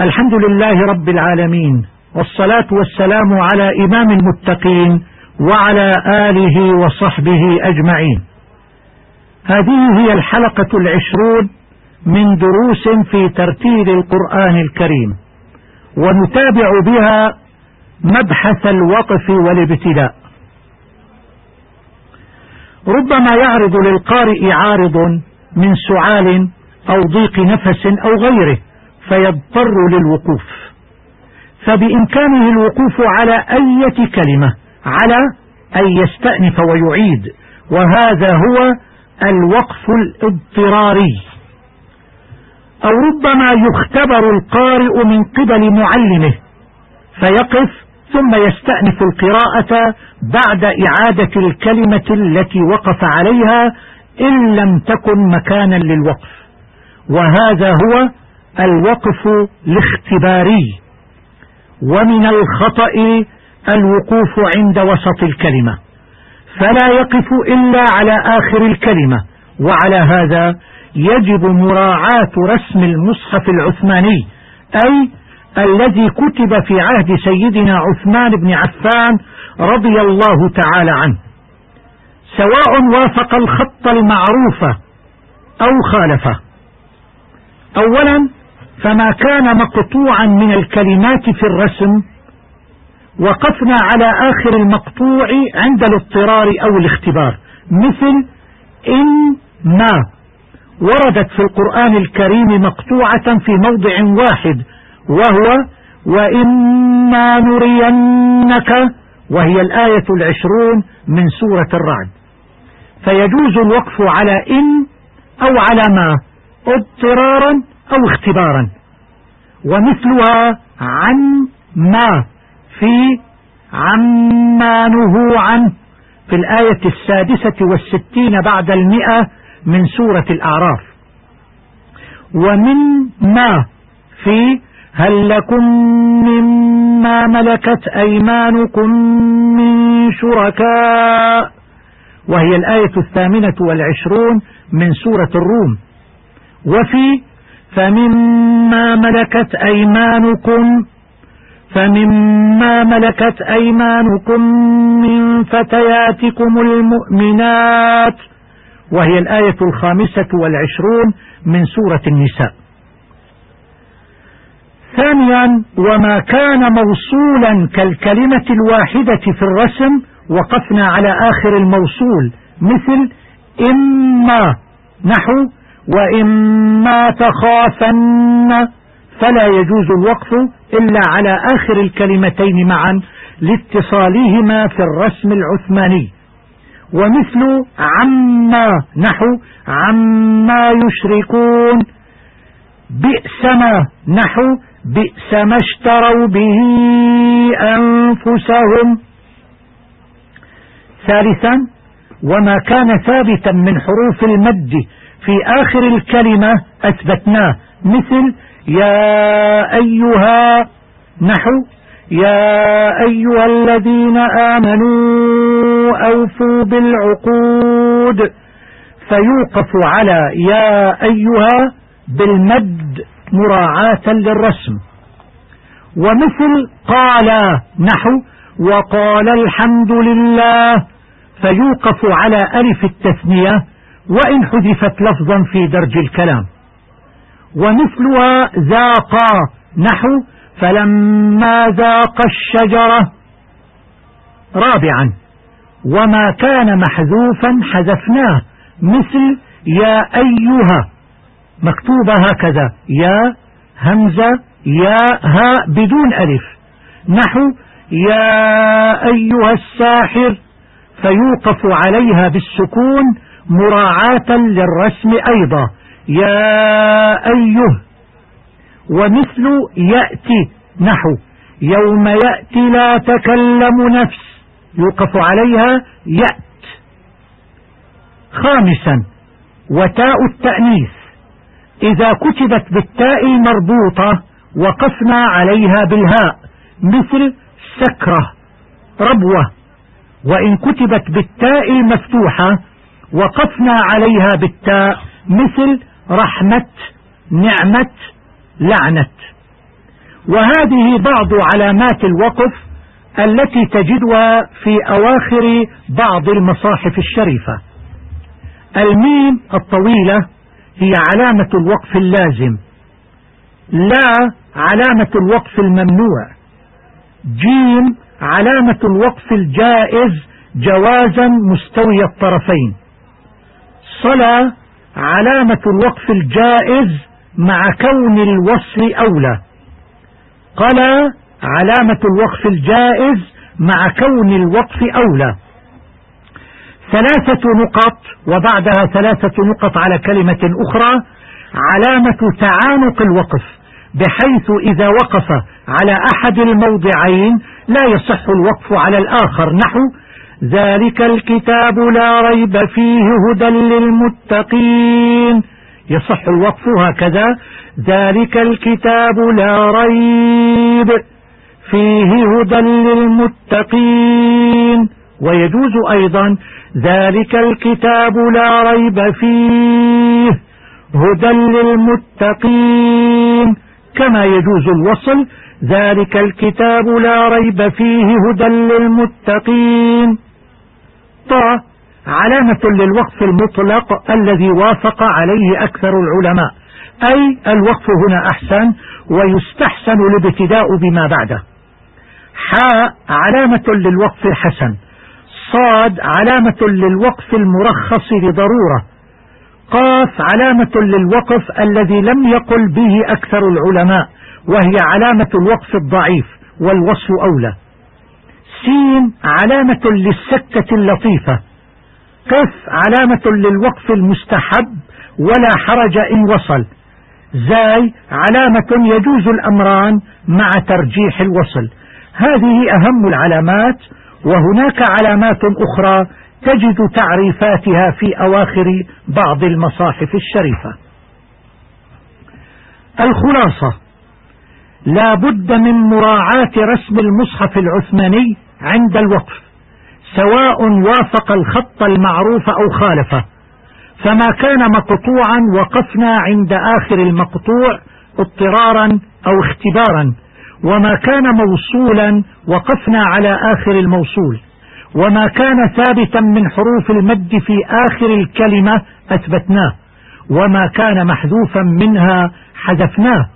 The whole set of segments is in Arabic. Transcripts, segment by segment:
الحمد لله رب العالمين والصلاة والسلام على إمام المتقين وعلى آله وصحبه أجمعين. هذه هي الحلقة العشرون من دروس في ترتيل القرآن الكريم ونتابع بها مبحث الوقف والابتلاء ربما يعرض للقارئ عارض من سعال أو ضيق نفس أو غيره فيضطر للوقوف. فبإمكانه الوقوف على أية كلمة على أن يستأنف ويعيد. وهذا هو الوقف الاضطراري. أو ربما يختبر القارئ من قبل معلمه فيقف ثم يستأنف القراءة بعد إعادة الكلمة التي وقف عليها إن لم تكن مكانا للوقف. وهذا هو الوقف الاختباري ومن الخطأ الوقوف عند وسط الكلمة. فلا يقف إلا على آخر الكلمة وعلى هذا يجب مراعاة رسم المصحف العثماني أي الذي كتب في عهد سيدنا عثمان بن عفان رضي الله تعالى عنه. سواء وافق الخط المعروف أو خالفه. أولا فما كان مقطوعا من الكلمات في الرسم وقفنا على آخر المقطوع عند الاضطرار أو الاختبار مثل إن ما. وردت في القرآن الكريم مقطوعة في موضع واحد وهو وإما نرينك وهي الآية العشرون من سورة الرعد. فيجوز الوقف على إن أو على ما اضطرارا أو اختبارا. ومثلها عن ما في عما نهوا عنه في الآية السادسة والستين بعد المئة من سورة الأعراف. ومن ما في هل لكم مما ملكت أيمانكم من شركاء؟ وهي الآية الثامنة والعشرون من سورة الروم. وفي فمما ملكت أيمانكم فمما ملكت أيمانكم من فتياتكم المؤمنات وهي الآية الخامسة والعشرون من سورة النساء. ثانيا وما كان موصولا كالكلمة الواحدة في الرسم وقفنا على آخر الموصول مثل إما نحو وإما تخافن فلا يجوز الوقف إلا على آخر الكلمتين معا لاتصالهما في الرسم العثماني. ومثل عما نحو عما يشركون بئس ما نحو بئس ما اشتروا به أنفسهم. ثالثا وما كان ثابتا من حروف المد في آخر الكلمة أثبتناه. مثل يا أيها نحو يا أيها الذين آمنوا أوفوا بالعقود. فيوقف على يا أيها بالمد مراعاة للرسم. ومثل قال نحو وقال الحمد لله. فيوقف على ألف التثنية. وإن حذفت لفظا في درج الكلام. ومثلها ذاقا نحو فلما ذاق الشجرة. رابعا وما كان محذوفا حذفناه مثل يا أيها. مكتوبة هكذا يا همزة يا ها بدون ألف. نحو يا أيها الساحر فيوقف عليها بالسكون مراعاة للرسم أيضا. يا أيه ومثل يأتي نحو. يوم يأتي لا تكلم نفس. يوقف عليها يأت. خامسا. وتاء التأنيث. إذا كتبت بالتاء المربوطة وقفنا عليها بالهاء. مثل سكرة ربوة. وإن كتبت بالتاء المفتوحة وقفنا عليها بالتاء مثل رحمة نعمة لعنة. وهذه بعض علامات الوقف التي تجدها في أواخر بعض المصاحف الشريفة. الميم الطويلة هي علامة الوقف اللازم. لا علامة الوقف الممنوع. جيم علامة الوقف الجائز جوازا مستوي الطرفين. صلى علامة الوقف الجائز مع كون الوصل أولى. قال علامة الوقف الجائز مع كون الوقف أولى. ثلاثة نقط وبعدها ثلاثة نقط على كلمة أخرى. علامة تعانق الوقف بحيث إذا وقف على أحد الموضعين لا يصح الوقف على الآخر. نحو ذلك الكتاب لا ريب فيه هدى للمتقين. يصح الوقف هكذا. ذلك الكتاب لا ريب فيه هدى للمتقين. ويجوز أيضا ذلك الكتاب لا ريب فيه هدى للمتقين. كما يجوز الوصل. ذلك الكتاب لا ريب فيه هدى للمتقين. طا علامة للوقف المطلق الذي وافق عليه أكثر العلماء. أي الوقف هنا أحسن ويستحسن الابتداء بما بعده. حاء علامة للوقف الحسن صاد علامة للوقف المرخص لضرورة. قاف علامة للوقف الذي لم يقل به أكثر العلماء وهي علامة الوقف الضعيف والوصف أولى. سين علامة للسكة اللطيفة. قف علامة للوقف المستحب ولا حرج إن وصل. زاي علامة يجوز الأمران مع ترجيح الوصل. هذه أهم العلامات وهناك علامات أخرى تجد تعريفاتها في أواخر بعض المصاحف الشريفة. الخلاصة لا بد من مراعاة رسم المصحف العثماني عند الوقف سواء وافق الخط المعروف أو خالفه. فما كان مقطوعا وقفنا عند آخر المقطوع اضطرارا أو اختبارا وما كان موصولا وقفنا على آخر الموصول وما كان ثابتا من حروف المد في آخر الكلمة أثبتناه وما كان محذوفا منها حذفناه.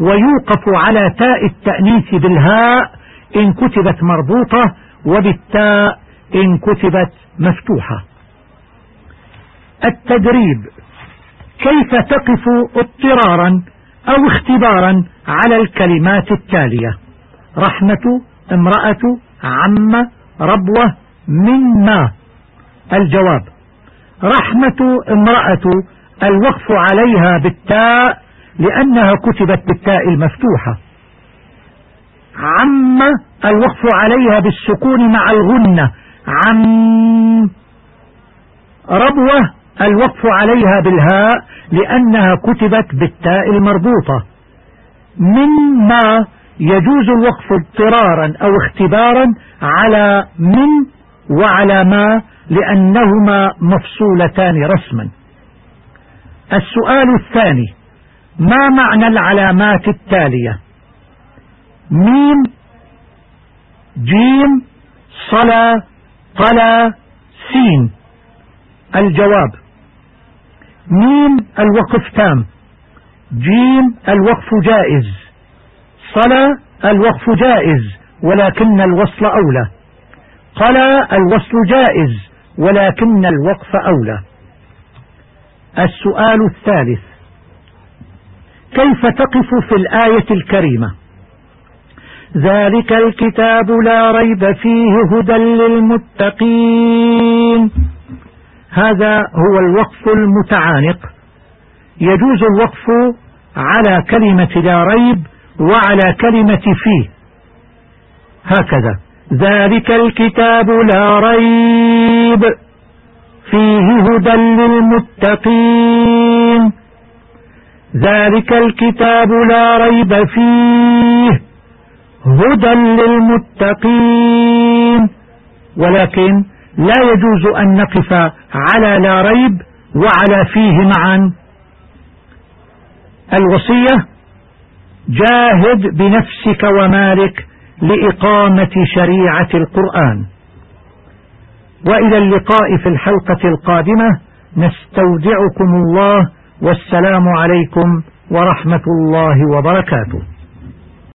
ويوقف على تاء التأنيث بالهاء إن كتبت مربوطة وبالتاء إن كتبت مفتوحة. التدريب كيف تقف اضطرارا أو اختبارا على الكلمات التالية؟ رحمة امرأة عم ربوة مما الجواب رحمة امرأة الوقف عليها بالتاء لأنها كتبت بالتاء المفتوحة. عم الوقف عليها بالسكون مع الغنة. عم ربوة الوقف عليها بالهاء لأنها كتبت بالتاء المربوطة. مما يجوز الوقف اضطرارا أو اختبارا على من وعلى ما لأنهما مفصولتان رسما. السؤال الثاني ما معنى العلامات التالية؟ ميم جيم صلا قلا سين. الجواب. ميم الوقف تام. جيم الوقف جائز. صلا الوقف جائز ولكن الوصل أولى. قلا الوصل جائز ولكن الوقف أولى. السؤال الثالث. كيف تقف في الآية الكريمة؟ ذلك الكتاب لا ريب فيه هدى للمتقين. هذا هو الوقف المتعانق. يجوز الوقف على كلمة لا ريب وعلى كلمة فيه. هكذا. ذلك الكتاب لا ريب فيه هدى للمتقين. ذلك الكتاب لا ريب فيه. هدى للمتقين. ولكن لا يجوز أن نقف على لا ريب وعلى فيه معا. الوصية جاهد بنفسك ومالك لإقامة شريعة القرآن. وإلى اللقاء في الحلقة القادمة نستودعكم الله والسلام عليكم ورحمة الله وبركاته.